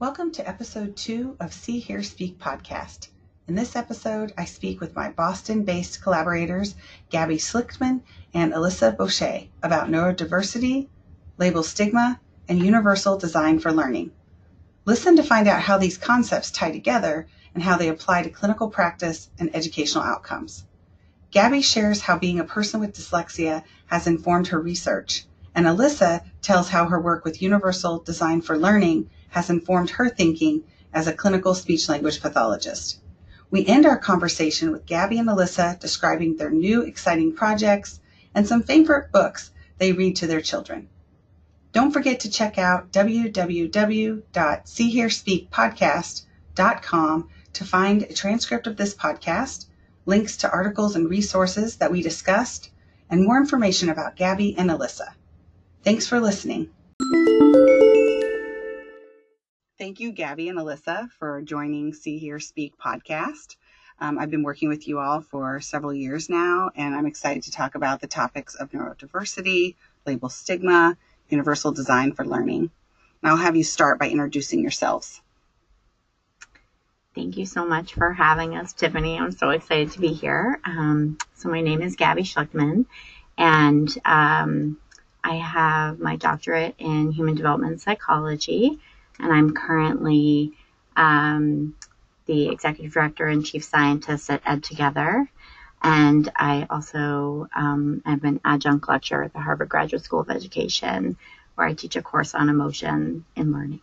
Welcome to episode two of See, Hear, Speak podcast. In this episode, I speak with my Boston based collaborators, Gabby Schlichtmann and Alyssa Boucher, about neurodiversity, label stigma, and universal design for learning. Listen to find out how these concepts tie together and how they apply to clinical practice and educational outcomes. Gabby shares how being a person with dyslexia has informed her research, and Alyssa tells how her work with universal design for learning has informed her thinking as a clinical speech language pathologist. We end our conversation with Gabby and Alyssa describing their new exciting projects and some favorite books they read to their children. Don't forget to check out www.seehearspeakpodcast.com to find a transcript of this podcast, links to articles and resources that we discussed, and more information about Gabby and Alyssa. Thanks for listening. Thank you, Gabby and Alyssa, for joining See Hear Speak podcast. Um, I've been working with you all for several years now, and I'm excited to talk about the topics of neurodiversity, label stigma, universal design for learning. And I'll have you start by introducing yourselves. Thank you so much for having us, Tiffany. I'm so excited to be here. Um, so, my name is Gabby Schlichtmann, and um, I have my doctorate in human development psychology and I'm currently um, the executive director and chief scientist at EdTogether. And I also um, am an adjunct lecturer at the Harvard Graduate School of Education, where I teach a course on emotion in learning.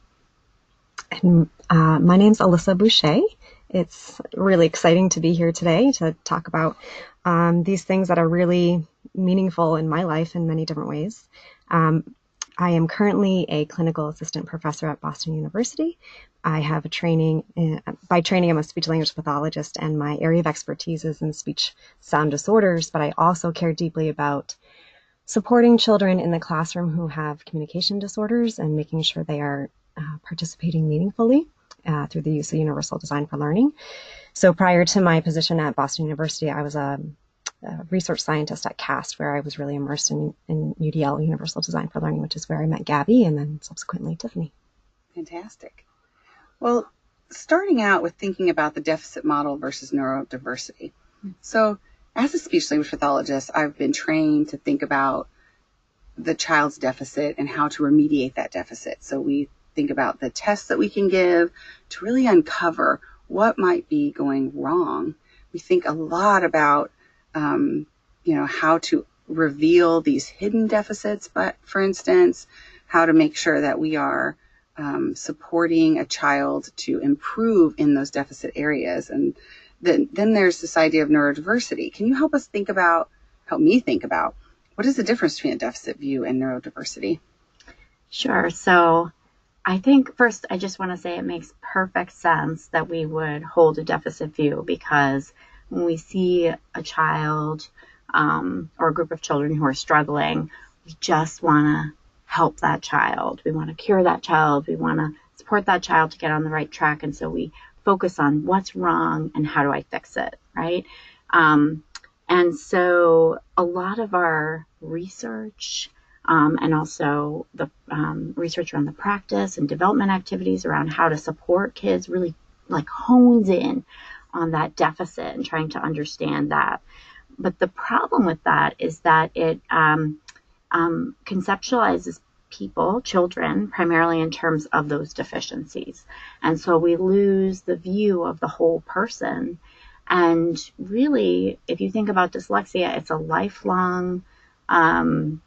And uh, my name's Alyssa Boucher. It's really exciting to be here today to talk about um, these things that are really meaningful in my life in many different ways. Um, I am currently a clinical assistant professor at Boston University. I have a training, in, by training, I'm a speech language pathologist, and my area of expertise is in speech sound disorders, but I also care deeply about supporting children in the classroom who have communication disorders and making sure they are uh, participating meaningfully uh, through the use of universal design for learning. So prior to my position at Boston University, I was a research scientist at CAST, where I was really immersed in, in UDL, Universal Design for Learning, which is where I met Gabby and then subsequently Tiffany. Fantastic. Well, starting out with thinking about the deficit model versus neurodiversity. So, as a speech language pathologist, I've been trained to think about the child's deficit and how to remediate that deficit. So, we think about the tests that we can give to really uncover what might be going wrong. We think a lot about um, you know, how to reveal these hidden deficits, but for instance, how to make sure that we are um, supporting a child to improve in those deficit areas. And then, then there's this idea of neurodiversity. Can you help us think about, help me think about, what is the difference between a deficit view and neurodiversity? Sure. So I think first, I just want to say it makes perfect sense that we would hold a deficit view because when we see a child um, or a group of children who are struggling, we just want to help that child. We want to cure that child. We want to support that child to get on the right track. And so we focus on what's wrong and how do I fix it, right? Um, and so a lot of our research um, and also the um, research around the practice and development activities around how to support kids really like hones in on that deficit and trying to understand that. But the problem with that is that it um, um, conceptualizes people, children, primarily in terms of those deficiencies. And so we lose the view of the whole person. And really, if you think about dyslexia, it's a lifelong um,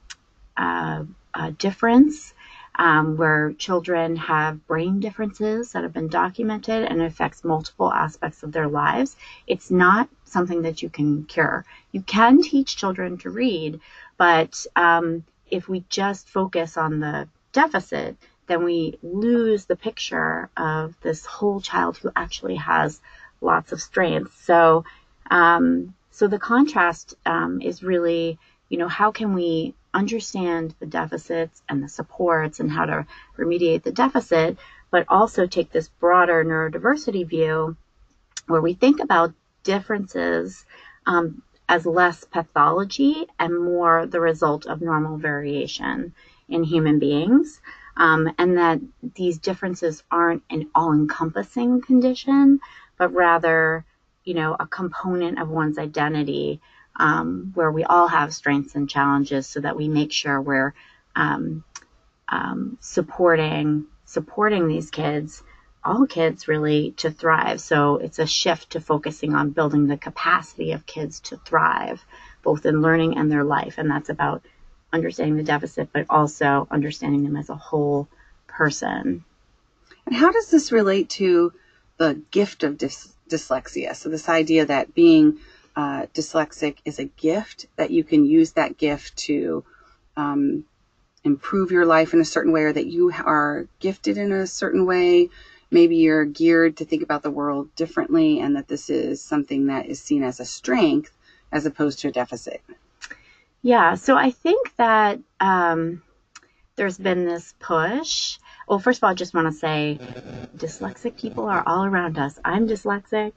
uh, uh, difference um, where children have brain differences that have been documented and affects multiple aspects of their lives. It's not something that you can cure. You can teach children to read, but um, if we just focus on the deficit, then we lose the picture of this whole child who actually has lots of strengths. So, um, so the contrast um, is really, you know, how can we understand the deficits and the supports and how to remediate the deficit, but also take this broader neurodiversity view where we think about differences um, as less pathology and more the result of normal variation in human beings. um, and that these differences aren't an all encompassing condition, but rather, you know, a component of one's identity um, where we all have strengths and challenges so that we make sure we're um, um, supporting supporting these kids all kids really to thrive. So it's a shift to focusing on building the capacity of kids to thrive both in learning and their life. And that's about understanding the deficit but also understanding them as a whole person. And how does this relate to the gift of dys- dyslexia? So this idea that being uh, dyslexic is a gift that you can use that gift to um, improve your life in a certain way or that you are gifted in a certain way. Maybe you're geared to think about the world differently and that this is something that is seen as a strength as opposed to a deficit. Yeah, so I think that um, there's been this push well, first of all, I just want to say dyslexic people are all around us. I'm dyslexic.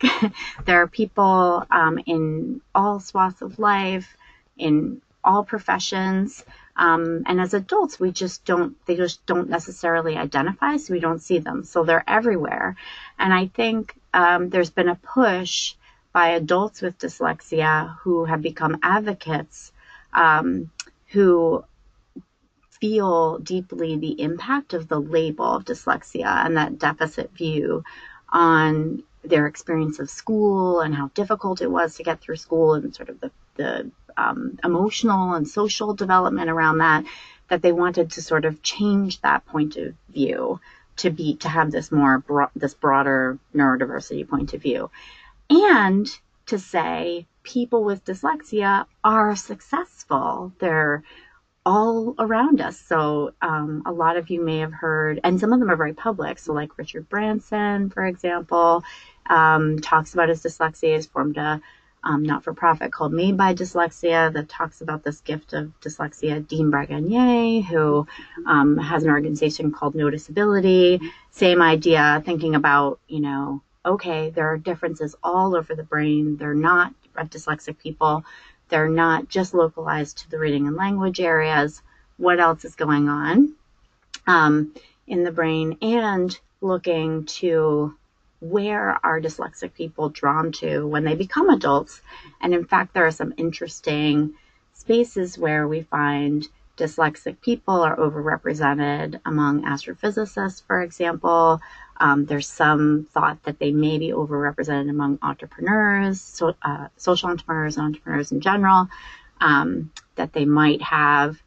there are people um, in all swaths of life, in all professions. Um, and as adults, we just don't, they just don't necessarily identify, so we don't see them. So they're everywhere. And I think um, there's been a push by adults with dyslexia who have become advocates um, who feel deeply the impact of the label of dyslexia and that deficit view on their experience of school and how difficult it was to get through school and sort of the, the um, emotional and social development around that, that they wanted to sort of change that point of view to be to have this more bro- this broader neurodiversity point of view, and to say people with dyslexia are successful. They're all around us. So um, a lot of you may have heard, and some of them are very public. So like Richard Branson, for example, um, talks about his dyslexia. He's formed a um, not-for-profit called Made by Dyslexia that talks about this gift of dyslexia. Dean Bragonier, who um, has an organization called Noticeability, same idea, thinking about, you know, okay, there are differences all over the brain. They're not dyslexic people they're not just localized to the reading and language areas. What else is going on um, in the brain? And looking to where are dyslexic people drawn to when they become adults? And in fact, there are some interesting spaces where we find dyslexic people are overrepresented among astrophysicists, for example, um, there's some thought that they may be overrepresented among entrepreneurs, so, uh, social entrepreneurs, and entrepreneurs in general, um, that they might have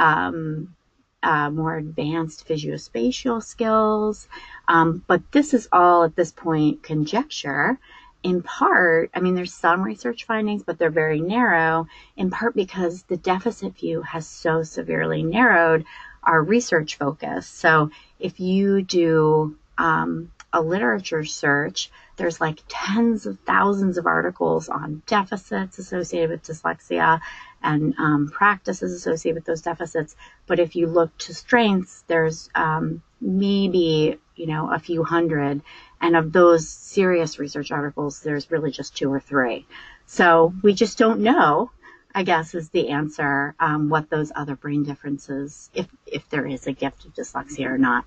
um, uh, more advanced visuospatial skills. Um, but this is all at this point conjecture. In part, I mean, there's some research findings, but they're very narrow, in part because the deficit view has so severely narrowed our research focus. So if you do um, a literature search, there's like tens of thousands of articles on deficits associated with dyslexia and um, practices associated with those deficits. But if you look to strengths, there's um, maybe you know a few hundred, and of those serious research articles, there's really just two or three. So we just don't know I guess is the answer. Um, what those other brain differences, if if there is a gift of dyslexia or not.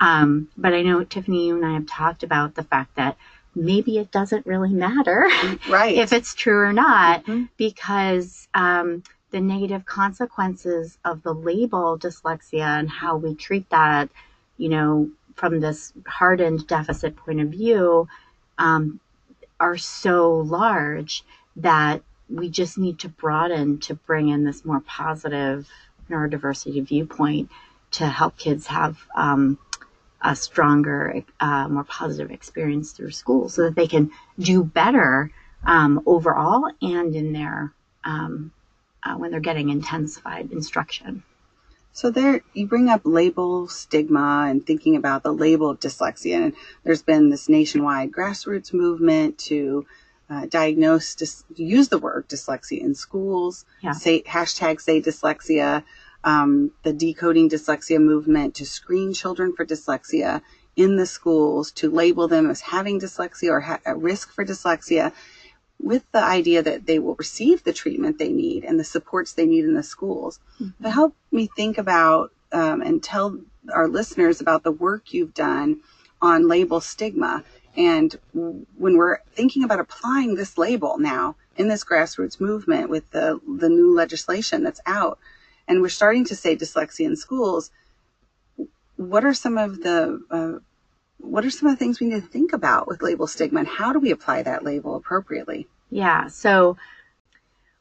Um, but I know Tiffany, you and I have talked about the fact that maybe it doesn't really matter, right? if it's true or not, mm-hmm. because um, the negative consequences of the label dyslexia and how we treat that, you know, from this hardened deficit point of view, um, are so large that we just need to broaden to bring in this more positive neurodiversity viewpoint to help kids have um, a stronger, uh, more positive experience through school so that they can do better um, overall and in their um, uh, when they're getting intensified instruction. So there, you bring up label stigma and thinking about the label of dyslexia, and there's been this nationwide grassroots movement to uh, diagnose, dis- use the word dyslexia in schools, yeah. say hashtag say dyslexia, um, the decoding dyslexia movement to screen children for dyslexia in the schools, to label them as having dyslexia or ha- at risk for dyslexia, with the idea that they will receive the treatment they need and the supports they need in the schools. Mm-hmm. But help me think about um, and tell our listeners about the work you've done on label stigma. And when we're thinking about applying this label now in this grassroots movement with the, the new legislation that's out, and we're starting to say dyslexia in schools, what are some of the uh, what are some of the things we need to think about with label stigma and how do we apply that label appropriately? Yeah. So,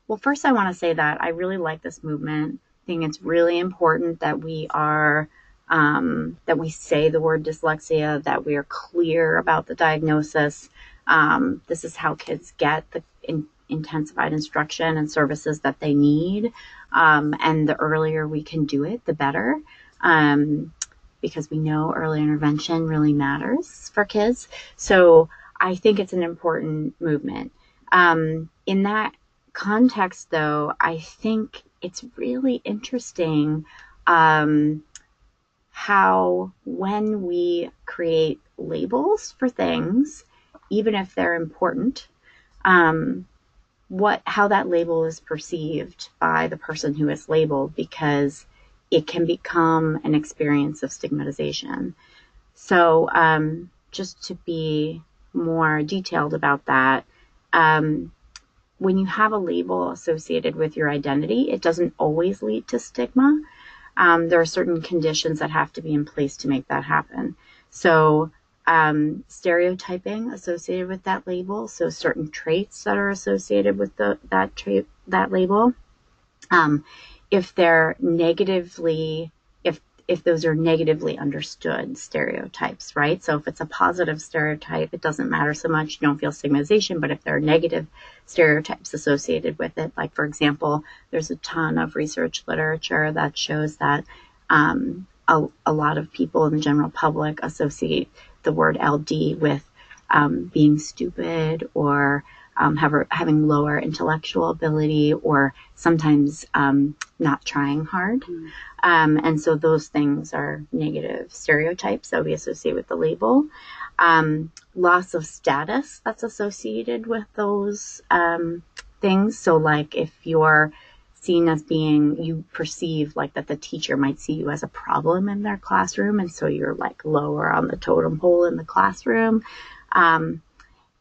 well, first, I want to say that I really like this movement. I think it's really important that we are um, that we say the word dyslexia, that we are clear about the diagnosis. Um, this is how kids get the in, intensified instruction and services that they need. Um, and the earlier we can do it, the better. Um, because we know early intervention really matters for kids. So I think it's an important movement. Um, in that context, though, I think it's really interesting um, how when we create labels for things, even if they're important, um, what how that label is perceived by the person who is labeled because it can become an experience of stigmatization. So, um, just to be more detailed about that, um, when you have a label associated with your identity, it doesn't always lead to stigma. Um, there are certain conditions that have to be in place to make that happen. So, um, stereotyping associated with that label, so certain traits that are associated with the, that trait, that label. Um, if they're negatively if those are negatively understood stereotypes, right? So if it's a positive stereotype, it doesn't matter so much. You don't feel stigmatization. But if there are negative stereotypes associated with it, like for example, there's a ton of research literature that shows that um, a, a, lot of people in the general public associate the word LD with um, being stupid or um, have, having lower intellectual ability or sometimes um, not trying hard. Mm. Um, and so those things are negative stereotypes that we associate with the label. Um, loss of status that's associated with those um, things. So, like if you're seen as being, you perceive like that the teacher might see you as a problem in their classroom, and so you're like lower on the totem pole in the classroom. Um,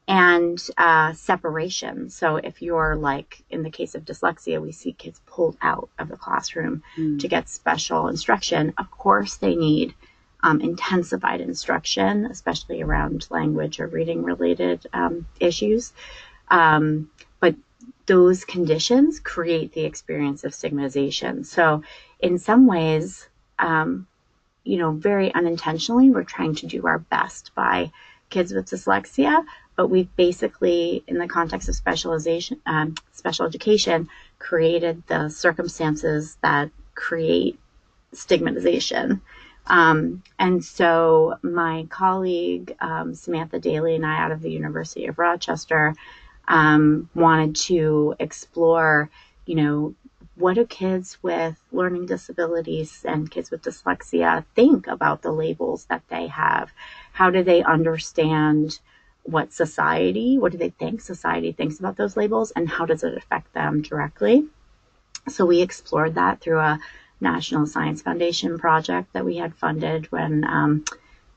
and uh, separation. So if you're like in the case of dyslexia, we see kids pulled out of the classroom mm. to get special instruction. Of course, they need um, intensified instruction, especially around language or reading related um, issues. Um, but those conditions create the experience of stigmatization. So in some ways, um, you know, very unintentionally, we're trying to do our best by kids with dyslexia, but we've basically, in the context of specialization, um, special education, created the circumstances that create stigmatization. Um, and so my colleague um, Samantha Daley and I, out of the University of Rochester, um, wanted to explore, you know, what do kids with learning disabilities and kids with dyslexia think about the labels that they have? How do they understand? What society, what do they think society thinks about those labels, and how does it affect them directly? So we explored that through a National Science Foundation project that we had funded when um,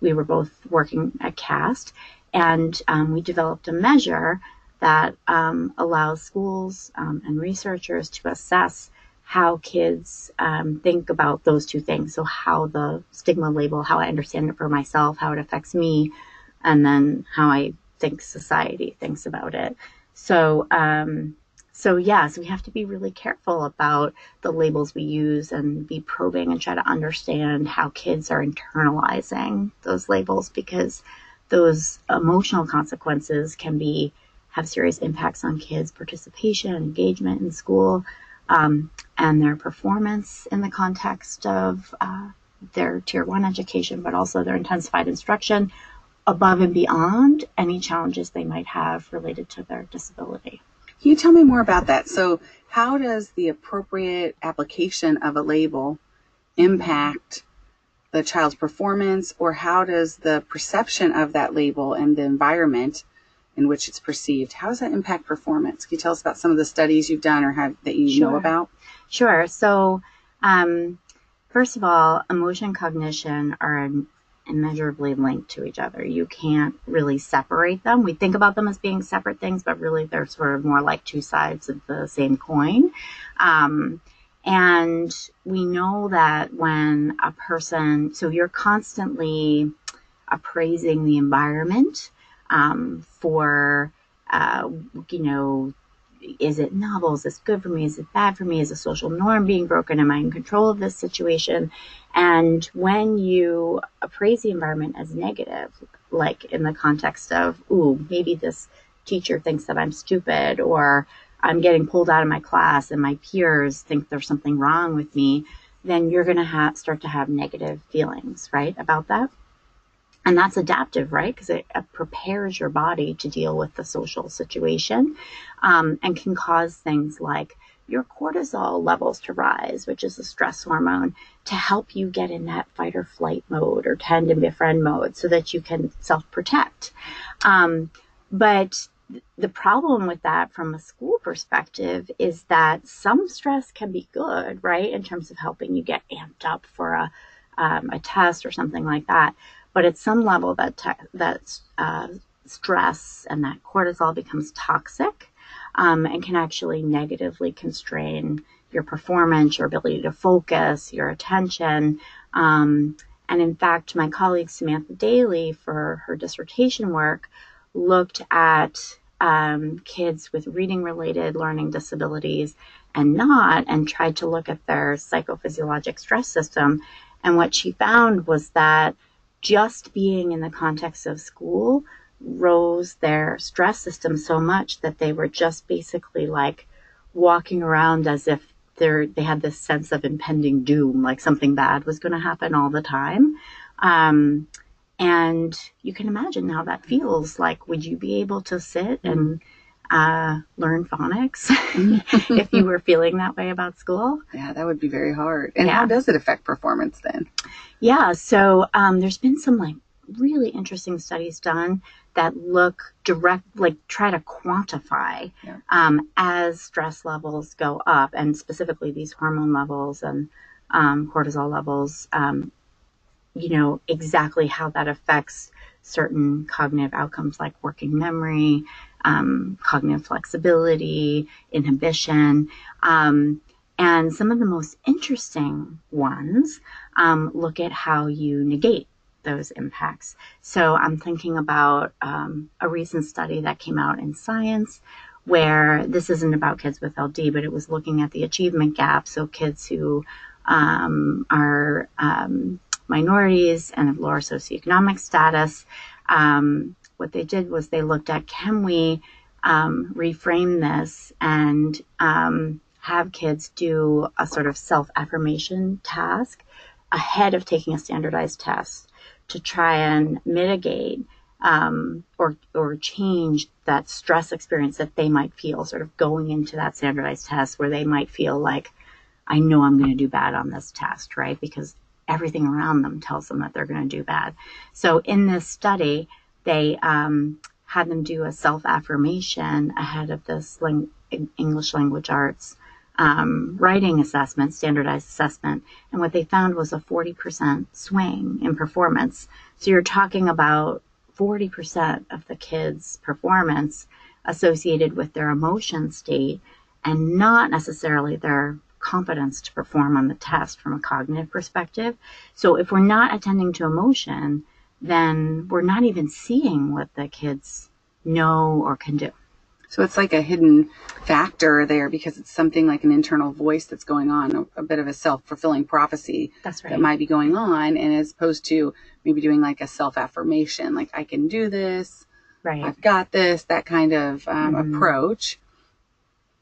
we were both working at CAST. And um, we developed a measure that um, allows schools um, and researchers to assess how kids um, think about those two things. So, how the stigma label, how I understand it for myself, how it affects me, and then how I think society thinks about it. So, um, so yes, we have to be really careful about the labels we use and be probing and try to understand how kids are internalizing those labels because those emotional consequences can be have serious impacts on kids' participation, engagement in school, um, and their performance in the context of uh, their tier one education, but also their intensified instruction, above and beyond any challenges they might have related to their disability. Can you tell me more about that? So, how does the appropriate application of a label impact the child's performance, or how does the perception of that label and the environment in which it's perceived, how does that impact performance? Can you tell us about some of the studies you've done or have that you sure. know about? Sure. So, um, first of all, emotion cognition are immeasurably linked to each other. You can't really separate them. We think about them as being separate things, but really they're sort of more like two sides of the same coin. Um, and we know that when a person, so you're constantly appraising the environment um, for, uh, you know, is it novel? Is this good for me? Is it bad for me? Is a social norm being broken? Am I in control of this situation? And when you appraise the environment as negative, like in the context of, ooh, maybe this teacher thinks that I'm stupid or I'm getting pulled out of my class and my peers think there's something wrong with me, then you're going to have, start to have negative feelings, right, about that. And that's adaptive, right? Because it, it, prepares your body to deal with the social situation um, and can cause things like your cortisol levels to rise, which is a stress hormone, to help you get in that fight or flight mode or tend and befriend mode so that you can self protect. Um, but the problem with that from a school perspective is that some stress can be good, right, in terms of helping you get amped up for a, um, a test or something like that. But at some level, that te- that uh, stress and that cortisol becomes toxic um, and can actually negatively constrain your performance, your ability to focus, your attention. Um, and in fact, my colleague Samantha Daley, for her dissertation work, looked at um, kids with reading related learning disabilities and not, and tried to look at their psychophysiologic stress system. And what she found was that just being in the context of school rose their stress system so much that they were just basically like walking around as if they're, they had this sense of impending doom, like something bad was going to happen all the time. Um, and you can imagine how that feels. Like, would you be able to sit and uh, learn phonics if you were feeling that way about school? Yeah, that would be very hard. And yeah. how does it affect performance then? Yeah, so um, there's been some like really interesting studies done that look direct, like try to quantify yeah. um, as stress levels go up, and specifically these hormone levels and um, cortisol levels. Um, you know exactly how that affects certain cognitive outcomes like working memory, um, cognitive flexibility, inhibition. Um, and some of the most interesting ones um, look at how you negate those impacts. So I'm thinking about um, a recent study that came out in Science where this isn't about kids with LD, but it was looking at the achievement gap. So kids who um, are um, minorities and of lower socioeconomic status. Um, what they did was they looked at can we um, reframe this and um, have kids do a sort of self affirmation task ahead of taking a standardized test to try and mitigate um, or or change that stress experience that they might feel, sort of going into that standardized test where they might feel like, I know I'm going to do bad on this test, right? Because everything around them tells them that they're going to do bad. So in this study, they um, had them do a self affirmation ahead of this ling- English language arts um, writing assessment, standardized assessment. And what they found was a 40% swing in performance. So you're talking about 40% of the kids' performance associated with their emotion state and not necessarily their competence to perform on the test from a cognitive perspective. So if we're not attending to emotion, then we're not even seeing what the kids know or can do. So it's like a hidden factor there because it's something like an internal voice that's going on, a, a bit of a self fulfilling prophecy that's right. that might be going on, and as opposed to maybe doing like a self affirmation, like I can do this, right? I've got this, that kind of um, mm-hmm. approach,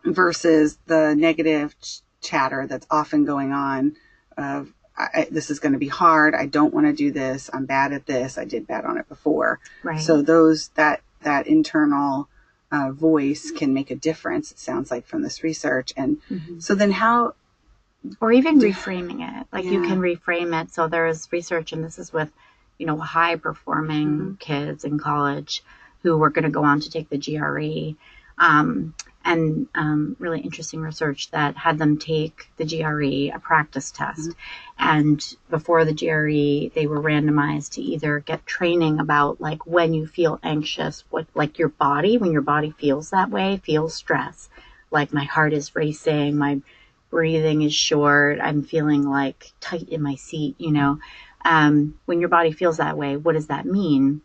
versus the negative chatter that's often going on of I, this is going to be hard. I don't want to do this. I'm bad at this. I did bad on it before. Right. So those that that internal uh, voice can make a difference. It sounds like from this research. And mm-hmm. so then how, or even reframing it, like yeah. you can reframe it. So there's research, and this is with you know high performing mm-hmm. kids in college who were going to go on to take the GRE. Um, and um, really interesting research that had them take the GRE, a practice test. Mm-hmm. And before the GRE, they were randomized to either get training about like when you feel anxious, what like your body, when your body feels that way, feels stress, like my heart is racing, my breathing is short, I'm feeling like tight in my seat, you know. Um, when your body feels that way, what does that mean?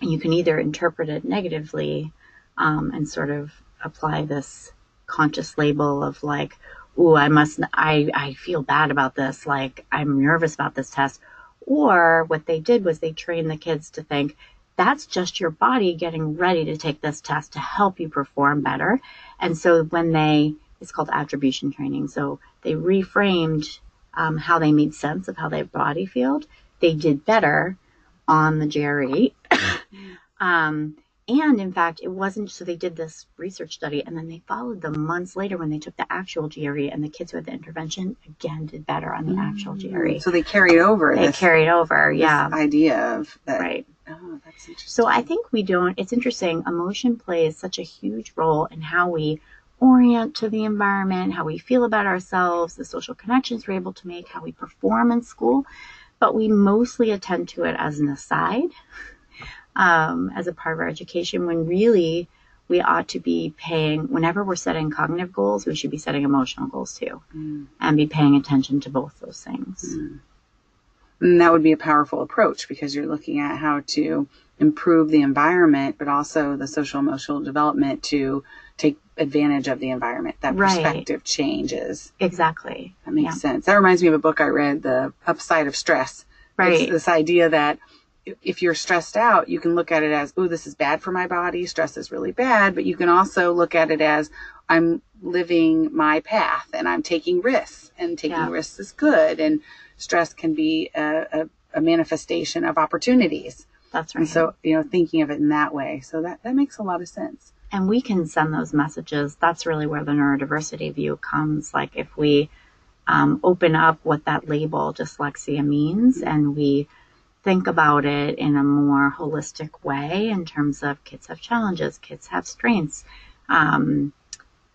And you can either interpret it negatively um, and sort of apply this conscious label of like, ooh, I must, I, I feel bad about this. Like, I'm nervous about this test. Or what they did was they trained the kids to think, that's just your body getting ready to take this test to help you perform better. And so when they, it's called attribution training. So they reframed um, how they made sense of how their body felt. They did better on the GRE. um, and in fact, it wasn't so they did this research study and then they followed them months later when they took the actual GRE and the kids who had the intervention again did better on the mm. actual GRE. So they carried over. They this, carried over, yeah. idea of that. Right. Oh, that's interesting. So I think we don't, it's interesting. Emotion plays such a huge role in how we orient to the environment, how we feel about ourselves, the social connections we're able to make, how we perform in school. But we mostly attend to it as an aside um, as a part of our education when really we ought to be paying, whenever we're setting cognitive goals, we should be setting emotional goals too mm. and be paying attention to both those things. Mm. And that would be a powerful approach because you're looking at how to improve the environment, but also the social emotional development to take advantage of the environment. That perspective right. changes. Exactly. That makes yeah. sense. That reminds me of a book I read, The Upside of Stress. Right. It's this idea that if you're stressed out, you can look at it as, oh, this is bad for my body. Stress is really bad. But you can also look at it as, I'm living my path and I'm taking risks, and taking yeah. risks is good. And stress can be a, a, a, manifestation of opportunities. That's right. And so, you know, thinking of it in that way. So that, that makes a lot of sense. And we can send those messages. That's really where the neurodiversity view comes. Like if we um, open up what that label dyslexia means and we think about it in a more holistic way in terms of kids have challenges, kids have strengths. Um,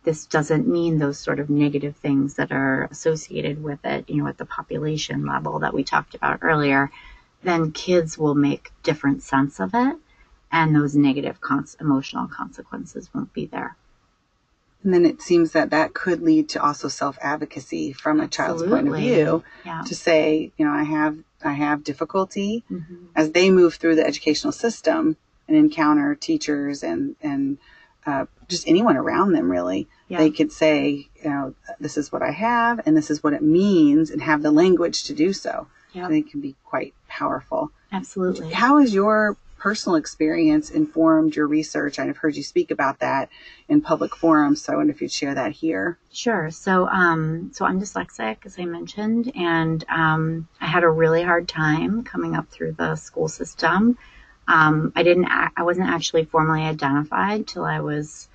this doesn't mean those sort of negative things that are associated with it, you know, at the population level that we talked about earlier, then kids will make different sense of it and those negative cons- emotional consequences won't be there. And then it seems that that could lead to also self advocacy from a child's point of view yeah. to say, you know, I have I have difficulty mm-hmm. as they move through the educational system and encounter teachers and and uh, just anyone around them really. Yeah. They could say, you know, this is what I have and this is what it means and have the language to do so. Yeah. I think can be quite powerful. Absolutely. How is your personal experience informed your research. I've heard you speak about that in public forums, so I wonder if you'd share that here. Sure. So, um, so I'm dyslexic, as I mentioned, and um, I had a really hard time coming up through the school system. Um, I didn't, I wasn't actually formally identified till I was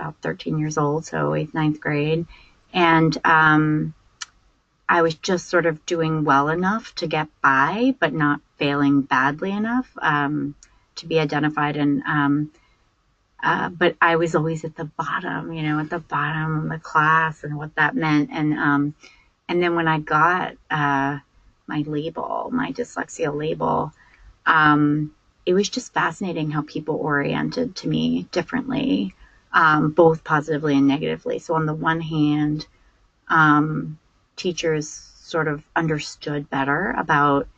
about 13 years old, so eighth, ninth grade, and um, I was just sort of doing well enough to get by, but not failing badly enough. Um, to be identified and um, uh, but I was always at the bottom, you know, at the bottom of the class and what that meant. And um, and then when I got uh, my label, my dyslexia label, um, it was just fascinating how people oriented to me differently, um, both positively and negatively. So on the one hand, um, teachers sort of understood better about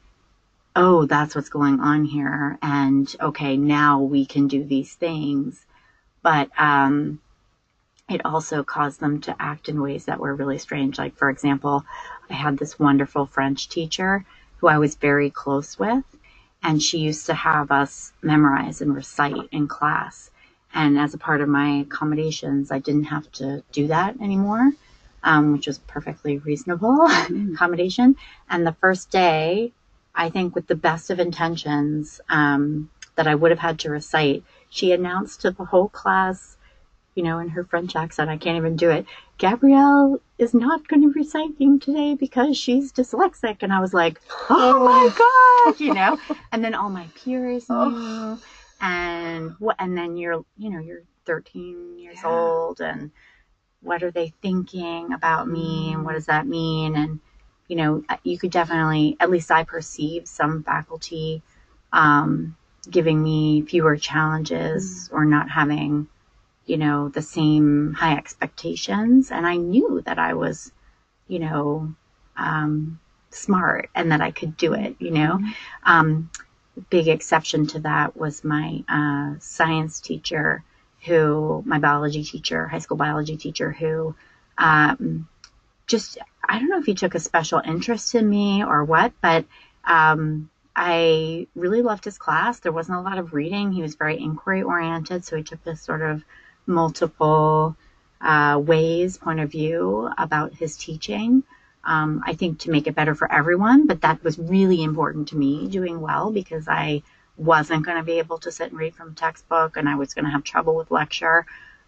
oh, that's what's going on here. And okay, now we can do these things. But um, it also caused them to act in ways that were really strange. Like, for example, I had this wonderful French teacher who I was very close with, and she used to have us memorize and recite in class. And as a part of my accommodations, I didn't have to do that anymore, um, which was perfectly reasonable mm. accommodation. And the first day, I think with the best of intentions um, that I would have had to recite, she announced to the whole class, you know, in her French accent, I can't even do it. Gabrielle is not going to be reciting today because she's dyslexic. And I was like, oh my God, you know, and then all my peers knew. Oh. And what, and then you're, you know, you're 13 years yeah. old and what are they thinking about me and what does that mean and you know you could definitely at least i perceive some faculty um, giving me fewer challenges mm. or not having you know the same high expectations and i knew that i was you know um, smart and that i could do it you know mm. um, big exception to that was my uh, science teacher who, my biology teacher, high school biology teacher, who um, just, I don't know if he took a special interest in me or what, but um, I really loved his class. There wasn't a lot of reading. He was very inquiry oriented, so he took this sort of multiple uh, ways point of view about his teaching. Um, I think to make it better for everyone, but that was really important to me doing well because I wasn't going to be able to sit and read from a textbook and I was going to have trouble with lecture.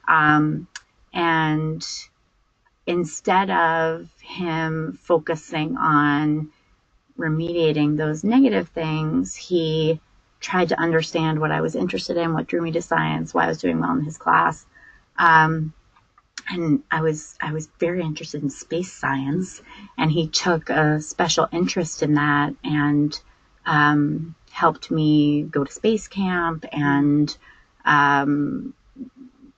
Um, and instead of him focusing on remediating those negative things, he tried to understand what I was interested in, what drew me to science, why I was doing well in his class. Um, and I was I was very interested in space science, and he took a special interest in that and um, helped me go to space camp and um,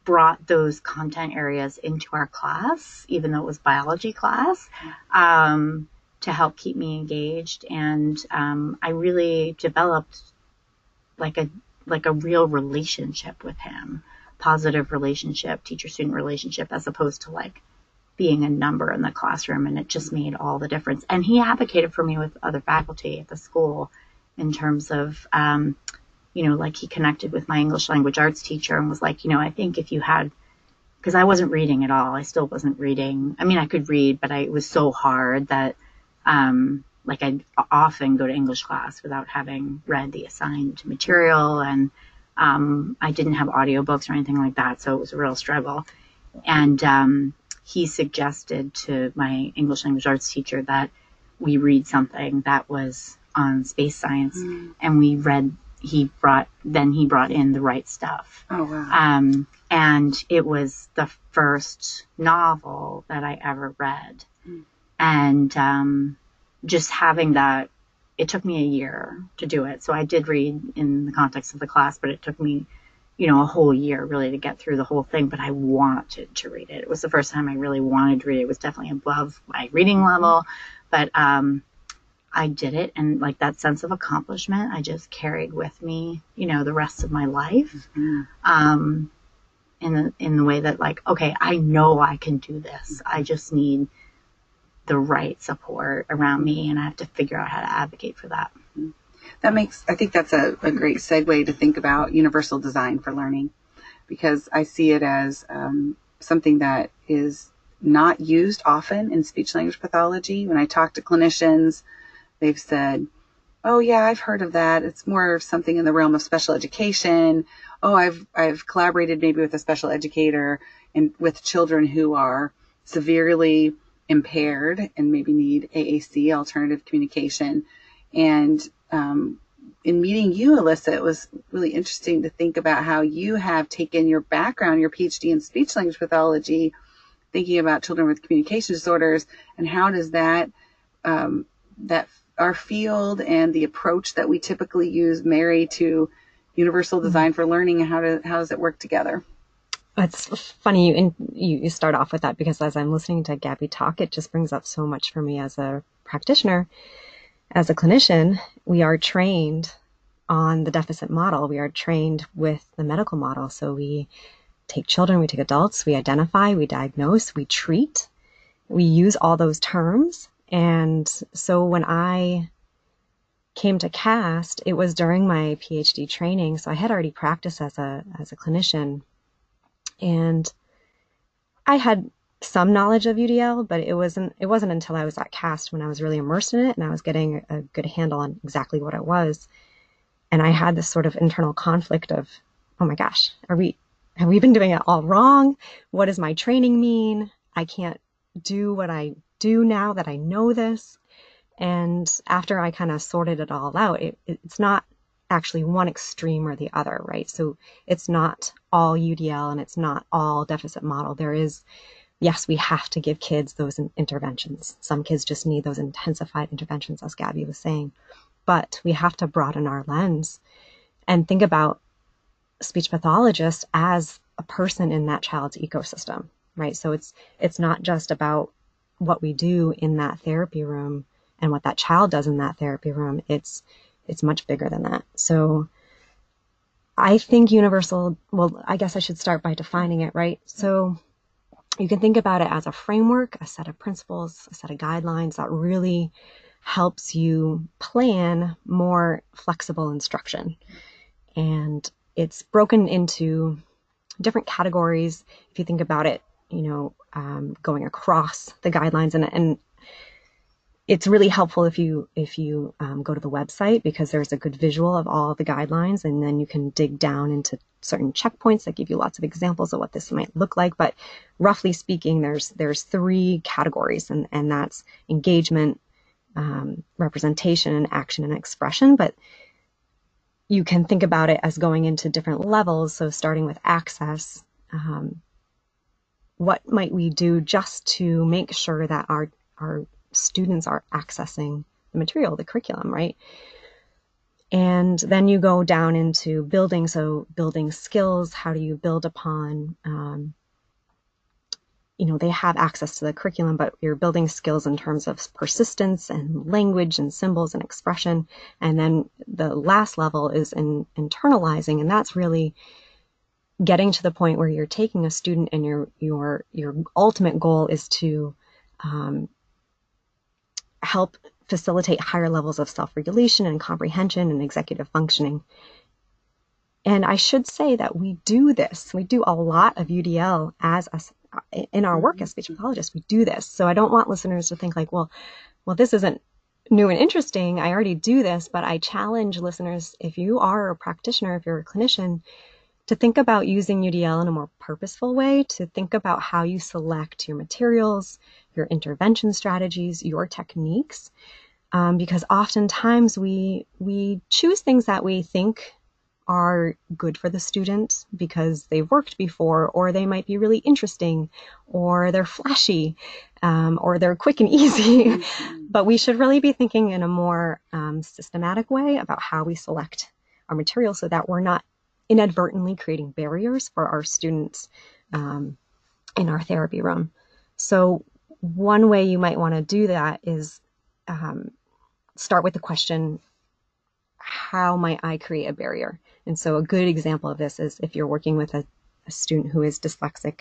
brought those content areas into our class, even though it was biology class, um, to help keep me engaged. And um, I really developed like a like a real relationship with him, positive relationship, teacher student relationship, as opposed to like being a number in the classroom. And it just made all the difference. And he advocated for me with other faculty at the school in terms of, um, you know, like he connected with my English language arts teacher and was like, you know, I think if you had, because I wasn't reading at all, I still wasn't reading. I mean, I could read, but I, it was so hard that, um, like I'd often go to English class without having read the assigned material and, um, I didn't have audiobooks or anything like that. So it was a real struggle. And, um, he suggested to my English language arts teacher that we read something that was on space science, mm. and we read. He brought then he brought in the right stuff. Oh wow! Um, and it was the first novel that I ever read, mm. and um, just having that. It took me a year to do it, so I did read in the context of the class, but it took me you know, a whole year really to get through the whole thing, but I wanted to read it. It was the first time I really wanted to read it. It was definitely above my reading level, but um, I did it and like that sense of accomplishment I just carried with me, you know, the rest of my life. Mm-hmm. Um, in the, in the way that like, okay, I know I can do this. I just need the right support around me and I have to figure out how to advocate for that. Mm-hmm. That makes, I think that's a, a great segue to think about universal design for learning because I see it as um, something that is not used often in speech language pathology. When I talk to clinicians, they've said, oh yeah, I've heard of that. It's more of something in the realm of special education. Oh, I've I've collaborated maybe with a special educator and with children who are severely impaired and maybe need AAC, alternative communication. And um, in meeting you, Alyssa, it was really interesting to think about how you have taken your background, your PhD in speech language pathology, thinking about children with communication disorders, and how does that um, that our field and the approach that we typically use marry to universal mm-hmm. design for learning and how to how does it work together? It's funny you, you you start off with that because as i'm listening to gabby talk it just brings up so much for me as a practitioner as a clinician. We are trained on the deficit model. We are trained with the medical model. So we take children we take adults we identify we diagnose we treat we use all those terms and so when I came to CAST, it was during my PhD training. So I had already practiced as a as a clinician, and I had some knowledge of UDL, but it wasn't it wasn't until I was at CAST when I was really immersed in it and I was getting a good handle on exactly what it was. And I had this sort of internal conflict of, oh my gosh, are we have we been doing it all wrong? What does my training mean? I can't do what I do now that I know this. And after I kind of sorted it all out, it, it's not actually one extreme or the other, right? So it's not all UDL and it's not all deficit model. There is, yes, we have to give kids those interventions. Some kids just need those intensified interventions, as Gabby was saying. But we have to broaden our lens and think about speech pathologist as a person in that child's ecosystem, right? So it's it's not just about what we do in that therapy room and what that child does in that therapy room. It's it's much bigger than that. So I think universal, well, I guess I should start by defining it, right? So you can think about it as a framework, a set of principles, a set of guidelines that really helps you plan more flexible instruction. And it's broken into different categories. If you think about it, you know, um, going across the guidelines. And, and it's really helpful if you if you um, go to the website because there's a good visual of all the guidelines and then you can dig down into certain checkpoints that give you lots of examples of what this might look like. But roughly speaking there's there's three categories and and that's engagement um, representation and action and expression. But you can think about it as going into different levels. So starting with access um, what might we do just to make sure that our our students are accessing the material, the curriculum, right? And then you go down into building. So, building skills, how do you build upon? Um, you know, they have access to the curriculum, but you're building skills in terms of persistence and language and symbols and expression. And then the last level is in internalizing, and that's really getting to the point where you're taking a student and your your your ultimate goal is to um, help facilitate higher levels of self regulation and comprehension and executive functioning. And I should say that we do this. We do a lot of UDL as us in our work as speech pathologists. We do this. So I don't want listeners to think like, well, well, this isn't new and interesting. I already do this, but I challenge listeners if you are a practitioner, if you're a clinician, to think about using UDL in a more purposeful way, to think about how you select your materials, your intervention strategies, your techniques, um, because oftentimes we we choose things that we think are good for the student because they've worked before, or they might be really interesting, or they're flashy, um, or they're quick and easy. But we should really be thinking in a more um, systematic way about how we select our material so that we're not inadvertently creating barriers for our students um, in our therapy room. So, one way you might want to do that is um, start with the question how might I create a barrier? And so, a good example of this is if you're working with a, a student who is dyslexic,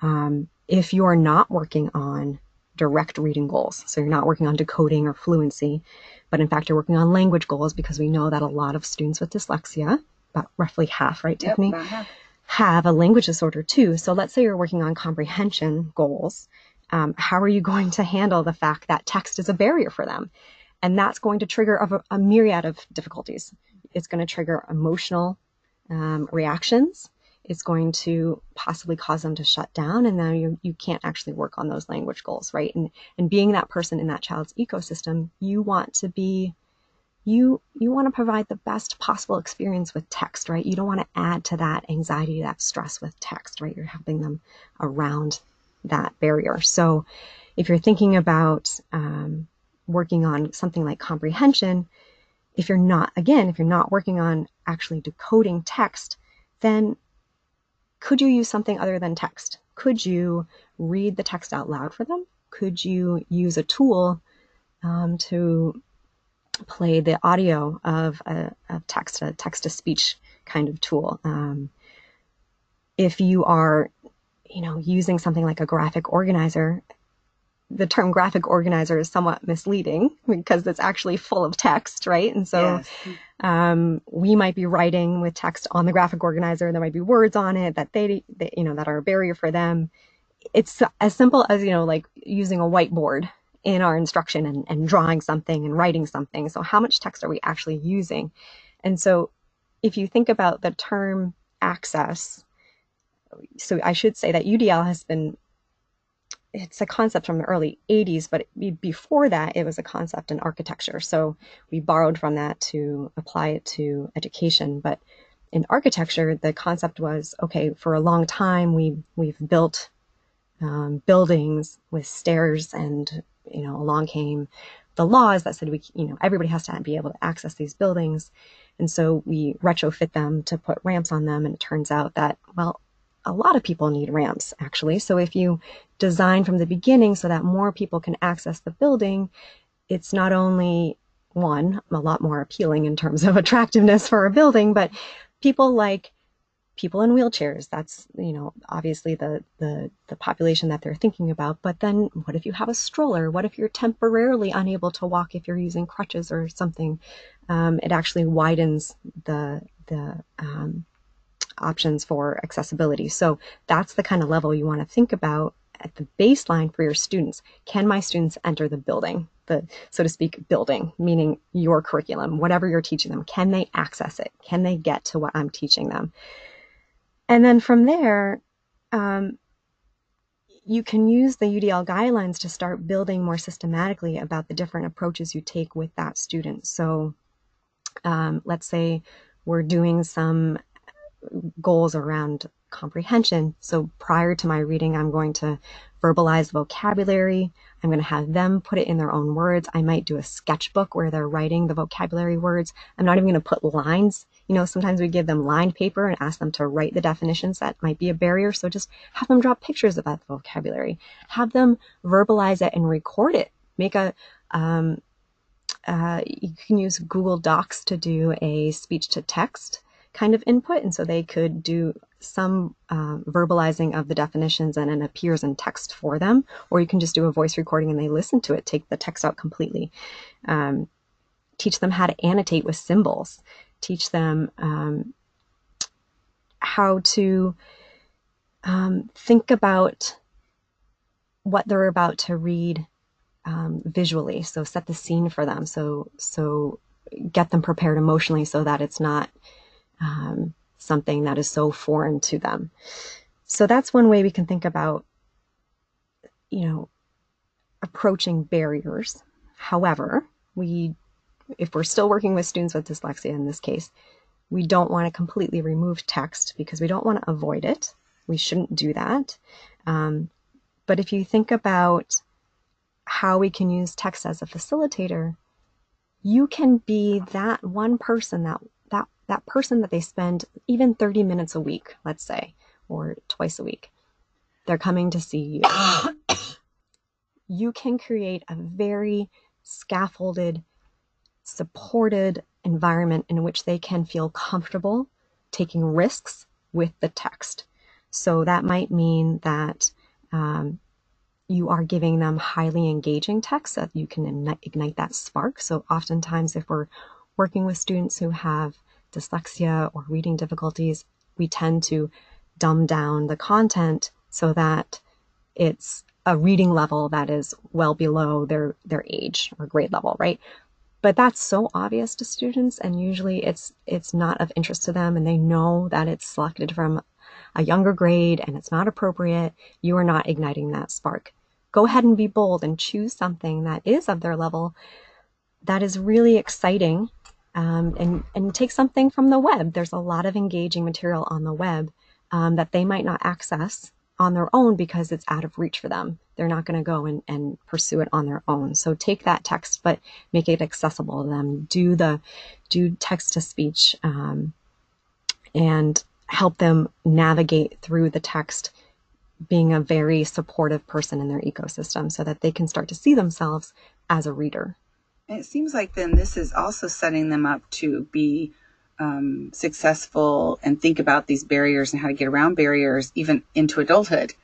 um, if you're not working on direct reading goals, so you're not working on decoding or fluency, but in fact, you're working on language goals because we know that a lot of students with dyslexia about roughly half, right, Tiffany? Yep, half. Have a language disorder too. So let's say you're working on comprehension goals. Um, how are you going to handle the fact that text is a barrier for them? And that's going to trigger a, a myriad of difficulties. It's going to trigger emotional um, reactions. It's going to possibly cause them to shut down, and then you, you can't actually work on those language goals, right? And and being that person in that child's ecosystem, you want to be you you want to provide the best possible experience with text right? You don't want to add to that anxiety that stress with text right? You're helping them around that barrier. So if you're thinking about um, working on something like comprehension if you're not again if you're not working on actually decoding text then could you use something other than text? Could you read the text out loud for them? Could you use a tool um, to play the audio of a, a text, a text to speech kind of tool. Um, if you are, you know, using something like a graphic organizer, the term graphic organizer is somewhat misleading because it's actually full of text, right? And so yes. um, we might be writing with text on the graphic organizer. There might be words on it that they, they, you know, that are a barrier for them. It's as simple as, you know, like using a whiteboard in our instruction and, and drawing something and writing something. So, how much text are we actually using? And so, if you think about the term access, so I should say that UDL has been it's a concept from the early 80s, but before that, it was a concept in architecture. So we borrowed from that to apply it to education. But in architecture, the concept was okay. For a long time, we we've built um, buildings with stairs, and you know, along came the laws that said we, you know, everybody has to be able to access these buildings, and so we retrofit them to put ramps on them. And it turns out that well, a lot of people need ramps actually. So if you design from the beginning so that more people can access the building, it's not only one, a lot more appealing in terms of attractiveness for a building, but people like people in wheelchairs. That's, you know, obviously the, the, the population that they're thinking about. But then what if you have a stroller? What if you're temporarily unable to walk if you're using crutches or something? Um, it actually widens the, the, um, options for accessibility. So that's the kind of level you want to think about at the baseline for your students. Can my students enter the building? The, so to speak, building, meaning your curriculum, whatever you're teaching them. Can they access it? Can they get to what I'm teaching them? And then from there, um, you can use the UDL guidelines to start building more systematically about the different approaches you take with that student. So um, let's say we're doing some goals around comprehension. So prior to my reading, I'm going to verbalize vocabulary. I'm going to have them put it in their own words. I might do a sketchbook where they're writing the vocabulary words. I'm not even going to put lines. You know, sometimes we give them lined paper and ask them to write the definitions. That might be a barrier. So just have them draw pictures of that vocabulary. Have them verbalize it and record it. Make a, um, uh, you can use Google Docs to do a speech to text kind of input. And so they could do some uh, verbalizing of the definitions and it appears in text for them, or you can just do a voice recording and they listen to it, take the text out completely. Um, teach them how to annotate with symbols, teach them um, how to um, think about what they're about to read um, visually. So set the scene for them. So so get them prepared emotionally so that it's not um, something that is so foreign to them. So that's one way we can think about, you know, approaching barriers. However, we, if we're still working with students with dyslexia in this case, we don't want to completely remove text because we don't want to avoid it. We shouldn't do that. Um, but if you think about how we can use text as a facilitator, you can be that one person that that person that they spend even 30 minutes a week, let's say, or twice a week, they're coming to see you. you can create a very scaffolded, supported environment in which they can feel comfortable taking risks with the text. So that might mean that um, you are giving them highly engaging text that you can ignite that spark. So oftentimes, if we're working with students who have dyslexia or reading difficulties, we tend to dumb down the content so that it's a reading level that is well below their their age or grade level, right? But that's so obvious to students and usually it's it's not of interest to them and they know that it's selected from a younger grade and it's not appropriate. You are not igniting that spark. Go ahead and be bold and choose something that is of their level that is really exciting um, and, and take something from the web. There's a lot of engaging material on the web um, that they might not access on their own because it's out of reach for them. They're not going to go and, and pursue it on their own. So take that text, but make it accessible to them. Do the do text to speech um, and help them navigate through the text being a very supportive person in their ecosystem so that they can start to see themselves as a reader it seems like then this is also setting them up to be um, successful and think about these barriers and how to get around barriers even into adulthood,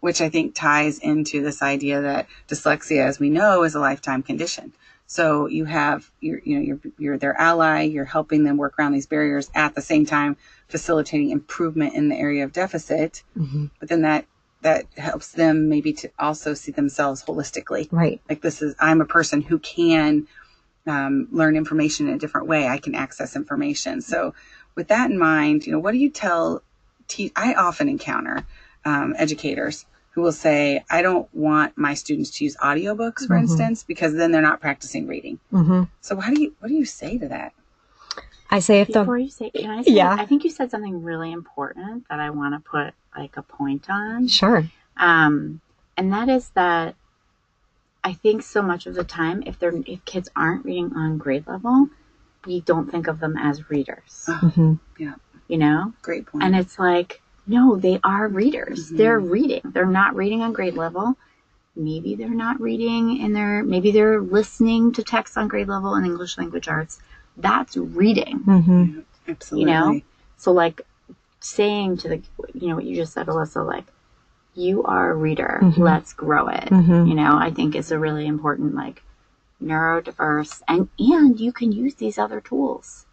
which I think ties into this idea that dyslexia, as we know, is a lifetime condition. So you have you're you know you're you're their ally, you're helping them work around these barriers at the same time facilitating improvement in the area of deficit. Mm-hmm. But then that that helps them maybe to also see themselves holistically. Right. Like this is, I'm a person who can um, learn information in a different way. I can access information. So with that in mind, you know, what do you tell, te- I often encounter um, educators who will say, I don't want my students to use audiobooks, for mm-hmm. instance, because then they're not practicing reading. Mm-hmm. So how do you, what do you say to that? I say if the Before you say, can I say, Yeah. I think you said something really important that I want to put like a point on. sure, Um, and that is that I think so much of the time, if they're if kids aren't reading on grade level, we don't think of them as readers. hmm You know, Great point. and it's like, no, they are readers. Mhm. They're reading. They're not reading on grade level. Maybe they're not reading in their. Maybe they're listening to text on grade level in English language arts. That's reading. hmm Absolutely. You know? So like saying to the you know what you just said, Alyssa, like you are a reader. Mhm. Let's grow it. hmm You know, I think it's a really important like neurodiverse and and you can use these other tools.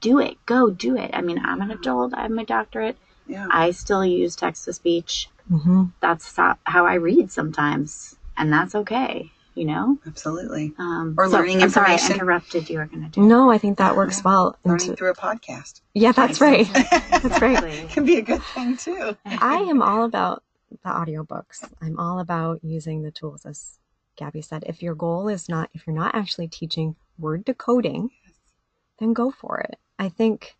Do it. Go do it. I mean, I'm an adult. I have my doctorate. Yeah. I still use text to speech. hmm That's how I read sometimes, and that's okay. You know. Absolutely. Um, Or so- learning I'm sorry, I information. interrupted. You were going to do. No, I think that works well. Learning into- through a podcast yeah, that's right. That's right. Exactly. can be a good thing too. I am all about the audiobooks. I'm all about using the tools, as Gabby said. If your goal is not, if you're not actually teaching word decoding, then go for it. I think,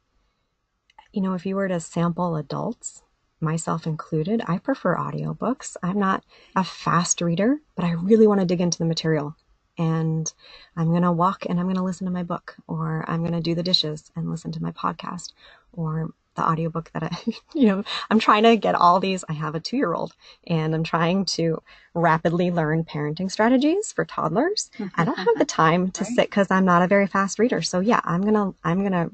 you know, if you were to sample adults, myself included, I prefer audiobooks. I'm not a fast reader, but I really want to dig into the material. And I'm going to walk and I'm going to listen to my book, or I'm going to do the dishes and listen to my podcast, or the audiobook that I, you know, I'm trying to get all these. I have a two year old and I'm trying to rapidly learn parenting strategies for toddlers. Mm-hmm. I don't have the time to Right. sit because I'm not a very fast reader. So yeah, I'm gonna I'm gonna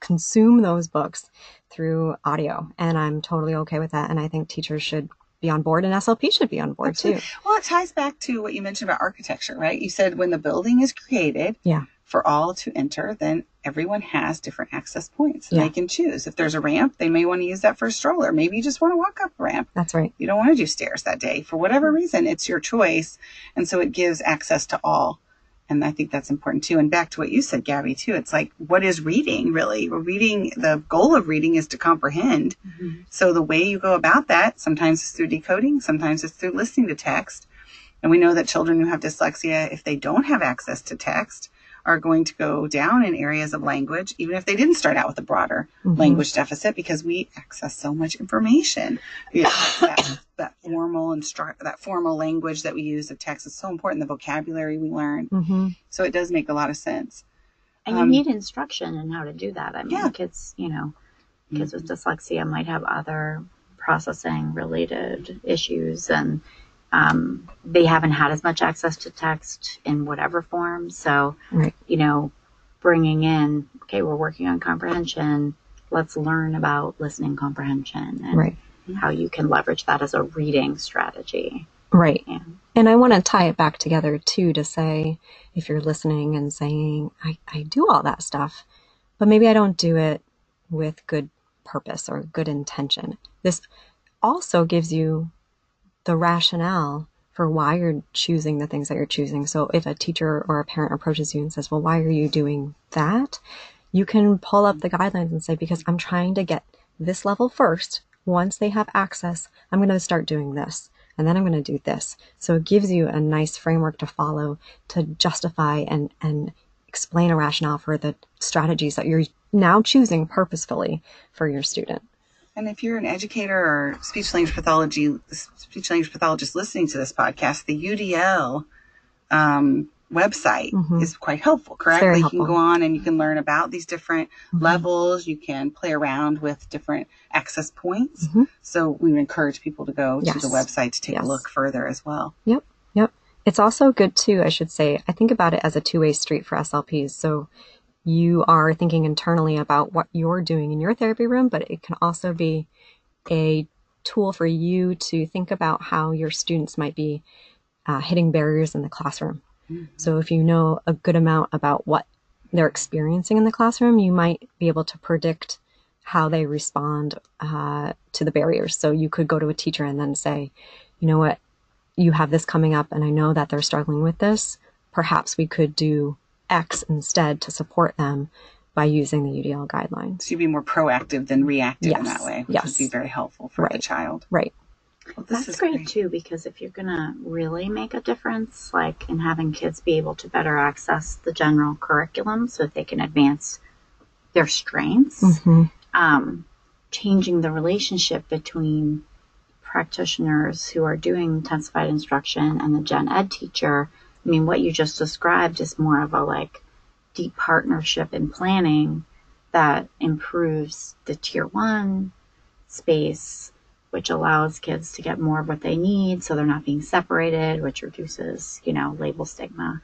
consume those books through audio, and I'm totally okay with that. And I think teachers should be on board, and SLP should be on board too. Well, it ties back to what you mentioned about architecture, right? You said when the building is created Yeah. for all to enter, then everyone has different access points. and Yeah. They can choose. If there's a ramp, they may want to use that for a stroller. Maybe you just want to walk up a ramp. That's right. You don't want to do stairs that day. For whatever reason, it's your choice. And so it gives access to all. And I think that's important too. And back to what you said, Gabby, too. It's like, what is reading really? Well, reading, the goal of reading is to comprehend. Mhm. So the way you go about that, sometimes it's through decoding, sometimes it's through listening to text. And we know that children who have dyslexia, if they don't have access to text, are going to go down in areas of language, even if they didn't start out with a broader Mhm. language deficit, because we access so much information. Yeah, that, that formal and stru- that formal language that we use of text is so important. The vocabulary we learn, hmm so it does make a lot of sense. And Um, you need instruction in how to do that. I mean, Yeah. kids, you know, kids with dyslexia might have other processing related issues and um, they haven't had as much access to text in whatever form. So, Right. you know, bringing in, okay, we're working on comprehension. Let's learn about listening comprehension and Right. how you can leverage that as a reading strategy. Right. Yeah. And I want to tie it back together too to say, if you're listening and saying, I, I do all that stuff, but maybe I don't do it with good purpose or good intention. This also gives you the rationale for why you're choosing the things that you're choosing. So if a teacher or a parent approaches you and says, Well, why are you doing that? You can pull up the guidelines and say, Because I'm trying to get this level first. Once they have access, I'm going to start doing this. And then I'm going to do this. So it gives you a nice framework to follow to justify and, and explain a rationale for the strategies that you're now choosing purposefully for your student. And if you're an educator or speech language pathology speech language pathologist listening to this podcast, the UDL um, website Mhm. is quite helpful. Correct? very Like, you can go on and you can learn about these different Mhm. levels. You can play around with different access points. Mhm. So we would encourage people to go to the website to take Yes. a look further as well. Yep, yep. It's also good too, I should say. I think about it as a two way street for SLPs. So you are thinking internally about what you're doing in your therapy room, but it can also be a tool for you to think about how your students might be uh, hitting barriers in the classroom. So if you know a good amount about what they're experiencing in the classroom, you might be able to predict how they respond uh, to the barriers. So you could go to a teacher and then say, you know what, you have this coming up, and I know that they're struggling with this. Perhaps we could do X instead to support them by using the UDL guidelines. So you'd be more proactive than reactive in that way, which Yes. would be very helpful for the child. Right. Well, this That's is great, too, because if you're gonna really make a difference, like in having kids be able to better access the general curriculum so that they can advance their strengths, hmm um, changing the relationship between practitioners who are doing intensified instruction and the gen ed teacher. I mean, what you just described is more of a like deep partnership in planning that improves the tier one space, which allows kids to get more of what they need so they're not being separated, which reduces, you know, label stigma.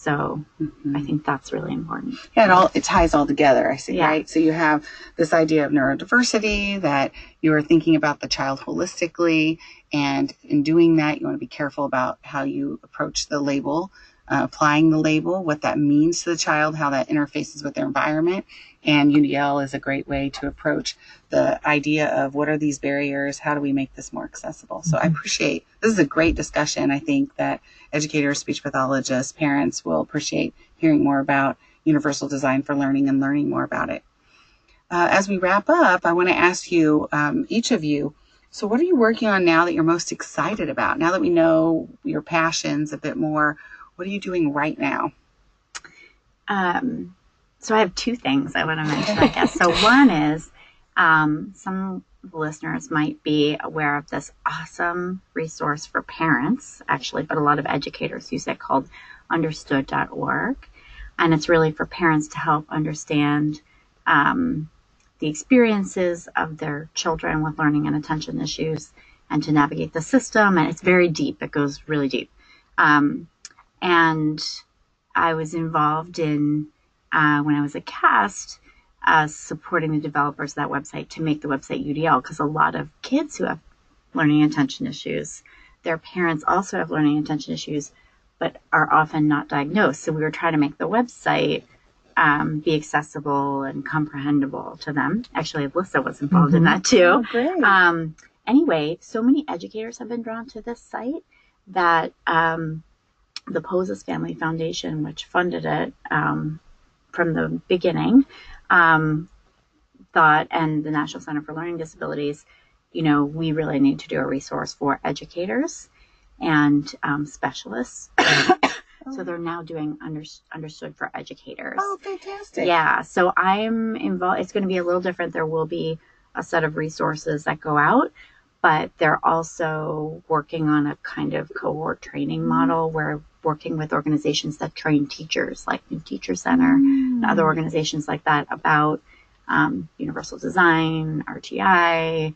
So mm-hmm. I think that's really important. Yeah, it all it ties all together. I see, Yeah. right? So you have this idea of neurodiversity that you are thinking about the child holistically, and in doing that, you want to be careful about how you approach the label, uh, applying the label, what that means to the child, how that interfaces with their environment. And UDL is a great way to approach the idea of what are these barriers? How do we make this more accessible? So I appreciate this is a great discussion. I think that educators, speech pathologists, parents will appreciate hearing more about universal design for learning and learning more about it. Uh, as we wrap up, I want to ask you, um, each of you, so what are you working on now that you're most excited about? Now that we know your passions a bit more, what are you doing right now? Um, so I have two things I want to mention, I guess. So one is um, some listeners might be aware of this awesome resource for parents, actually, but a lot of educators use it called understood.org. And it's really for parents to help understand um, the experiences of their children with learning and attention issues and to navigate the system. And it's very deep, it goes really deep. Um, and I was involved in, uh, when I was a CAST, uh, supporting the developers of that website to make the website UDL because a lot of kids who have learning attention issues, their parents also have learning attention issues, but are often not diagnosed. So we were trying to make the website um, be accessible and comprehensible to them. Actually, Alyssa was involved in that too. great. Um, anyway, so many educators have been drawn to this site that um, the Poses Family Foundation, which funded it um, from the beginning, um, thought, and the National Center for Learning Disabilities, you know, we really need to do a resource for educators and um, specialists. so they're now doing under, understood for educators. oh, fantastic. Yeah, so I'm involved. It's going to be a little different. There will be a set of resources that go out, but they're also working on a kind of cohort training model where working with organizations that train teachers, like New Teacher Center and other organizations like that, about um, universal design, RTI,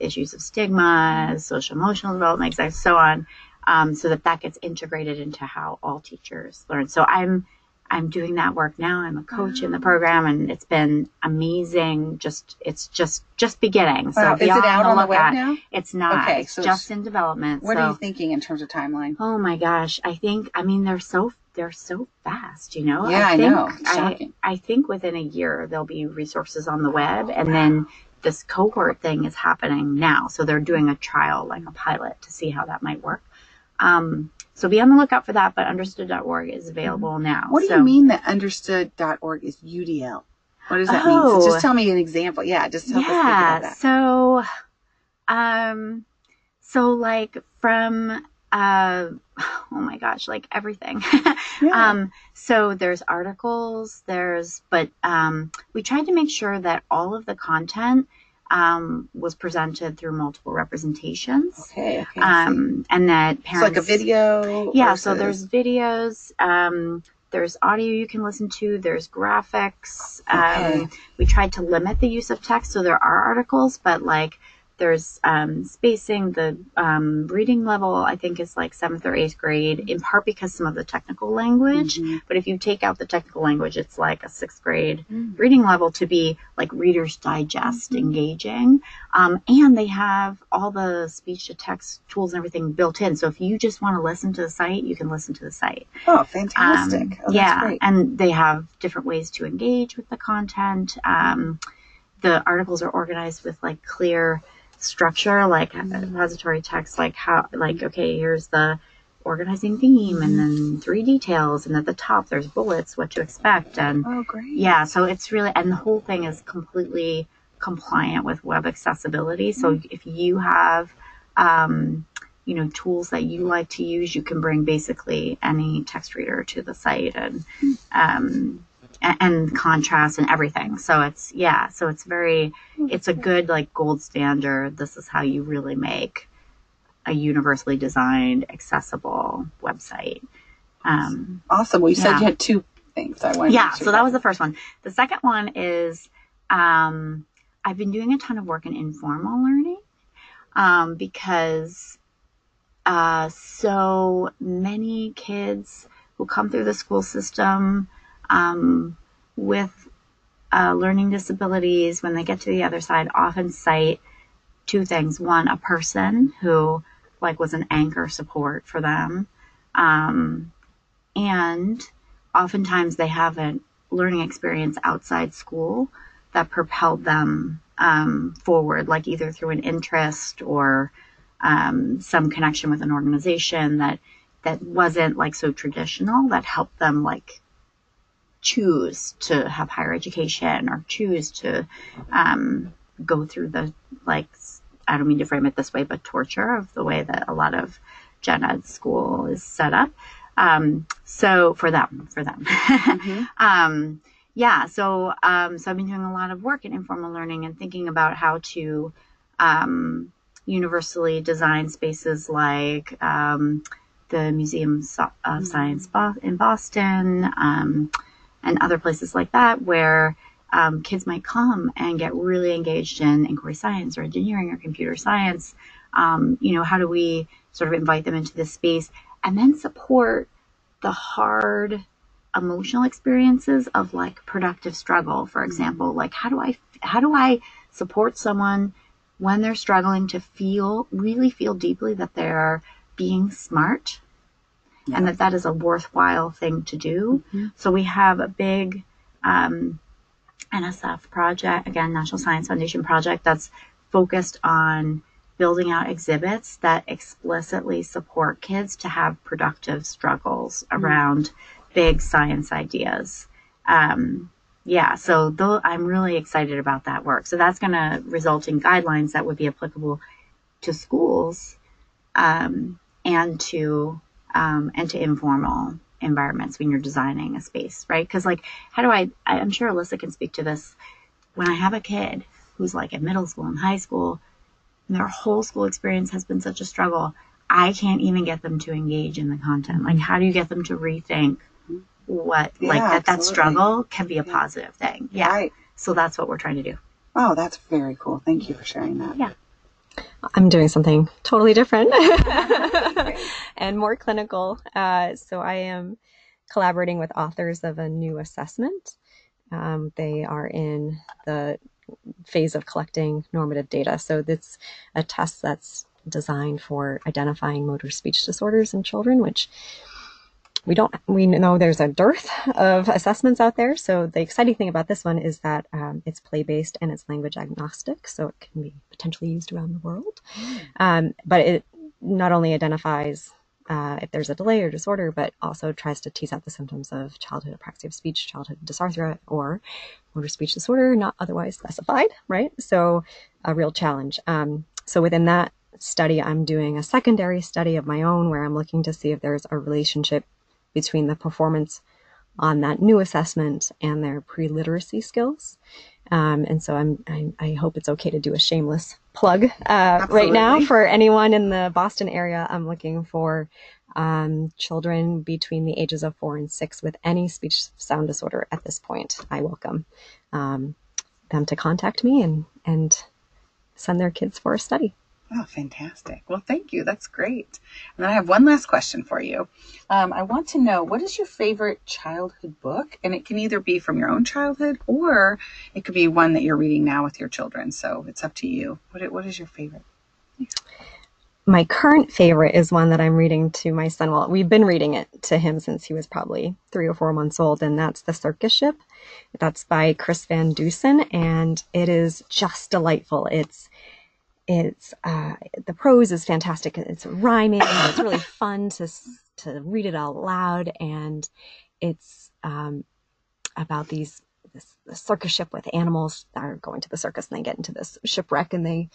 issues of stigma, social emotional development, and so on, um, so that that gets integrated into how all teachers learn. So I'm I'm doing that work now. I'm a coach in the program, and it's been amazing. Just it's just just beginning. So Wow, is it out on the web lookout. now? It's not. Okay, it's so just in development. What so, are you thinking in terms of timeline? Oh my gosh, I think I mean they're so they're so fast, you know. Yeah, I think, know. I. I think within a year there'll be resources on the web, and then this cohort thing is happening now. So they're doing a trial, like a pilot, to see how that might work. Um, so be on the lookout for that. But understood.org is available now. What do So- you mean that understood.org is UDL? What does that mean? Oh. So just tell me an example. Yeah, just help us think yeah about that. so um so like from uh oh my gosh like everything Yeah. um so there's articles there's but um we tried to make sure that all of the content um was presented through multiple representations okay, okay. Um and that parents like a video. yeah so there's videos um there's audio you can listen to there's graphics Okay. um we tried to limit the use of text so there are articles but like there's um, spacing the um, reading level i think is like seventh or eighth grade in part because some of the technical language Mhm. but if you take out the technical language it's like a sixth grade Mm. reading level to be like reader's digest Mhm. engaging um, and they have all the speech to text tools and everything built in so if you just want to listen to the site you can listen to the site Oh, fantastic. um, oh, that's yeah, great. and they have different ways to engage with the content. Um, the articles are organized with like clear structure, like Mm-hmm. expository text, like how, like okay, here's the organizing theme, and then three details, and at the top there's bullets, what to expect, and Oh, great. yeah, so it's really, and the whole thing is completely compliant with web accessibility. So if you have, um, you know, tools that you like to use, you can bring basically any text reader to the site and, um, and contrast and everything. So it's yeah, so it's very it's a good like gold standard. This is how you really make a universally designed, accessible website. Um, awesome. Well, you said you had two things. I wanted. Yeah, so that was the first one. The second one is um, I've been doing a ton of work in informal learning um, because uh, so many kids who come through the school system um, with uh, learning disabilities, when they get to the other side, often cite two things. One, a person who like was an anchor support for them. Um, and oftentimes they have a learning experience outside school that propelled them um, forward, like either through an interest or um, some connection with an organization that that wasn't like so traditional that helped them like choose to have higher education or choose to um, go through the like I don't mean to frame it this way, but torture of the way that a lot of gen ed school is set up. Um, so for them, for them, mm-hmm. um, yeah. So um, so I've been doing a lot of work in informal learning and thinking about how to um, universally design spaces like um, the Museum of mm-hmm. Science in Boston um, and other places like that, where um, kids might come and get really engaged in inquiry science or engineering or computer science. Um, you know, how do we sort of invite them into this space and then support the hard emotional experiences of like productive struggle, for mm-hmm. example? Like, how do I, how do I support someone when they're struggling to feel, really feel deeply that they're being smart yeah. and that that is a worthwhile thing to do. Mm-hmm. So we have a big um, NSF project, again, National Science Foundation project that's focused on building out exhibits that explicitly support kids to have productive struggles mm-hmm. around big science ideas. Um, yeah, so though I'm really excited about that work. So that's going to result in guidelines that would be applicable to schools um, and to um, and to informal environments when you're designing a space, right? Because like, how do I? I'm sure Alyssa can speak to this. When I have a kid who's like in middle school and high school, and their whole school experience has been such a struggle, I can't even get them to engage in the content. Like, how do you get them to rethink what yeah, like that? Absolutely. That struggle can be a positive thing. Yeah. Right. So that's what we're trying to do. Oh, that's very cool. Thank you for sharing that. Yeah. I'm doing something totally different and more clinical. Uh, so I am collaborating with authors of a new assessment. Um, they are in the phase of collecting normative data. So it's a test that's designed for identifying motor speech disorders in children, which we don't we know there's a dearth of assessments out there so the exciting thing about this one is that um, it's play based and it's language agnostic so it can be potentially used around the world mm. um, but it not only identifies uh, if there's a delay or disorder, but also tries to tease out the symptoms of childhood apraxia of speech, childhood dysarthria, or motor speech disorder not otherwise specified, right? So, a real challenge. Um, so, within that study, I'm doing a secondary study of my own where I'm looking to see if there's a relationship between the performance on that new assessment and their pre-literacy skills. Um, and so I'm, I, I, hope it's okay to do a shameless plug uh, right now for anyone in the Boston area. I'm looking for um, children between the ages of four and six with any speech sound disorder at this point. I welcome um, them to contact me and, and send their kids for a study. Oh, fantastic. Well, thank you. That's great. And then I have one last question for you. Um, I want to know what is your favorite childhood book? And it can either be from your own childhood or it could be one that you're reading now with your children. So it's up to you. What, what is your favorite? My current favorite is one that I'm reading to my son. Well, we've been reading it to him since he was probably three or four months old, and that's The Circus Ship. That's by Chris Van Dusen, and it is just delightful. It's it's uh, the prose is fantastic. It's rhyming. it's really fun to to read it out loud, and it's um, about these this, circus ship with animals that are going to the circus, and they get into this shipwreck, and they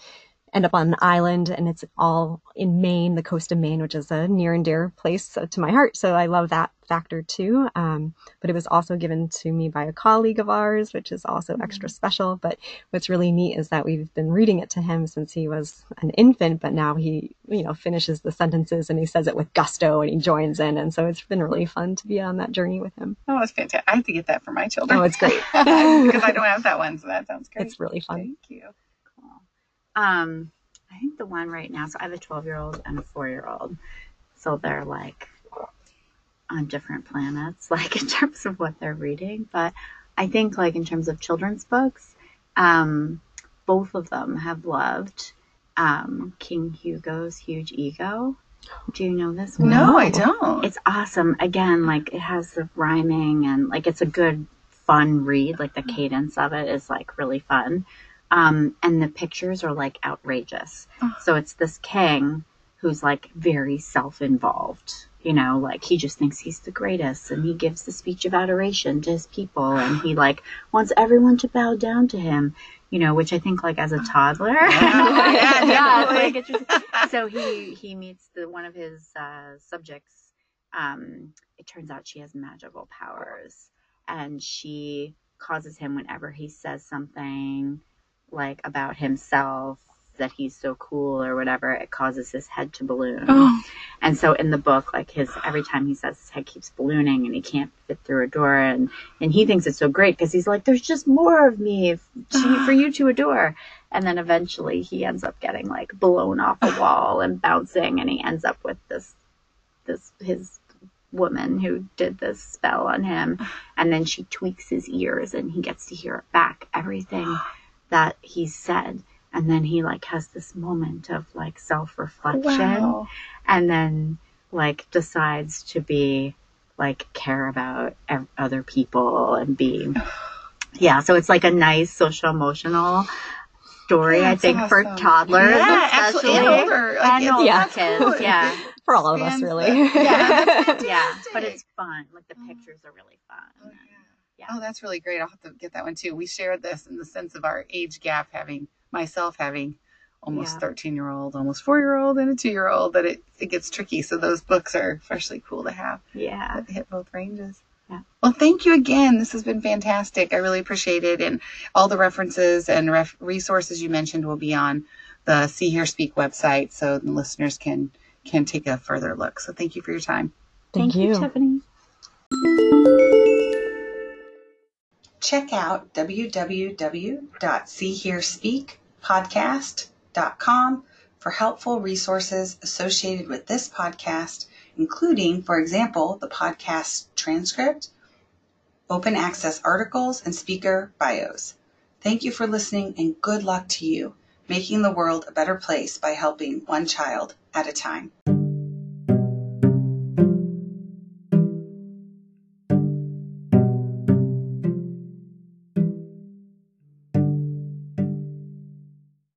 end up on an island and it's all in Maine, the coast of Maine, which is a near and dear place to my heart. So I love that factor too. Um, but it was also given to me by a colleague of ours, which is also mm-hmm. extra special. But what's really neat is that we've been reading it to him since he was an infant, but now he, you know, finishes the sentences and he says it with gusto and he joins in. And so it's been really fun to be on that journey with him. Oh, it's fantastic. I have to get that for my children. Oh, it's great. because I don't have that one. So that sounds great. It's really fun. Thank you. Um, I think the one right now, so I have a 12 year old and a four year old. So they're like on different planets, like in terms of what they're reading. But I think, like, in terms of children's books, um, both of them have loved um, King Hugo's Huge Ego. Do you know this one? No, I don't. It's awesome. Again, like it has the rhyming and like it's a good fun read. Like the cadence of it is like really fun. Um, and the pictures are like outrageous. Oh. So it's this king who's like very self involved. You know, like he just thinks he's the greatest and he gives the speech of adoration to his people and he like wants everyone to bow down to him, you know, which I think like as a toddler. yeah, yeah, like so he he meets the one of his uh, subjects. Um, it turns out she has magical powers and she causes him whenever he says something like about himself that he's so cool or whatever, it causes his head to balloon. Oh. And so in the book, like his every time he says his head keeps ballooning and he can't fit through a door, and and he thinks it's so great because he's like, there's just more of me to, for you to adore. And then eventually he ends up getting like blown off a wall and bouncing, and he ends up with this this his woman who did this spell on him, and then she tweaks his ears and he gets to hear it back everything that he said and then he like has this moment of like self-reflection wow. and then like decides to be like care about other people and be yeah so it's like a nice social emotional story i think awesome. for toddlers yeah, especially and older like, and older yeah. kids yeah for all of us really yeah yeah but it's fun like the oh. pictures are really fun oh, yeah. Yeah. oh that's really great i'll have to get that one too we shared this in the sense of our age gap having myself having almost yeah. 13 year old, almost four year old, and a two year old that it, it gets tricky. So those books are especially cool to have. Yeah. That hit both ranges. Yeah. Well, thank you again. This has been fantastic. I really appreciate it. And all the references and ref- resources you mentioned will be on the See Hear Speak website so the listeners can can take a further look. So thank you for your time. Thank, thank you. you, Tiffany. Check out www.seehearspeakpodcast.com for helpful resources associated with this podcast, including, for example, the podcast transcript, open access articles, and speaker bios. Thank you for listening and good luck to you, making the world a better place by helping one child at a time.